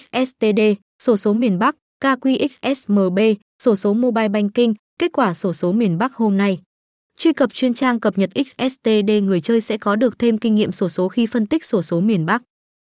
XSTD, sổ số miền Bắc, KQXSMB, sổ số Mobile Banking, kết quả sổ số miền Bắc hôm nay. Truy cập chuyên trang cập nhật XSTD người chơi sẽ có được thêm kinh nghiệm sổ số khi phân tích sổ số miền Bắc.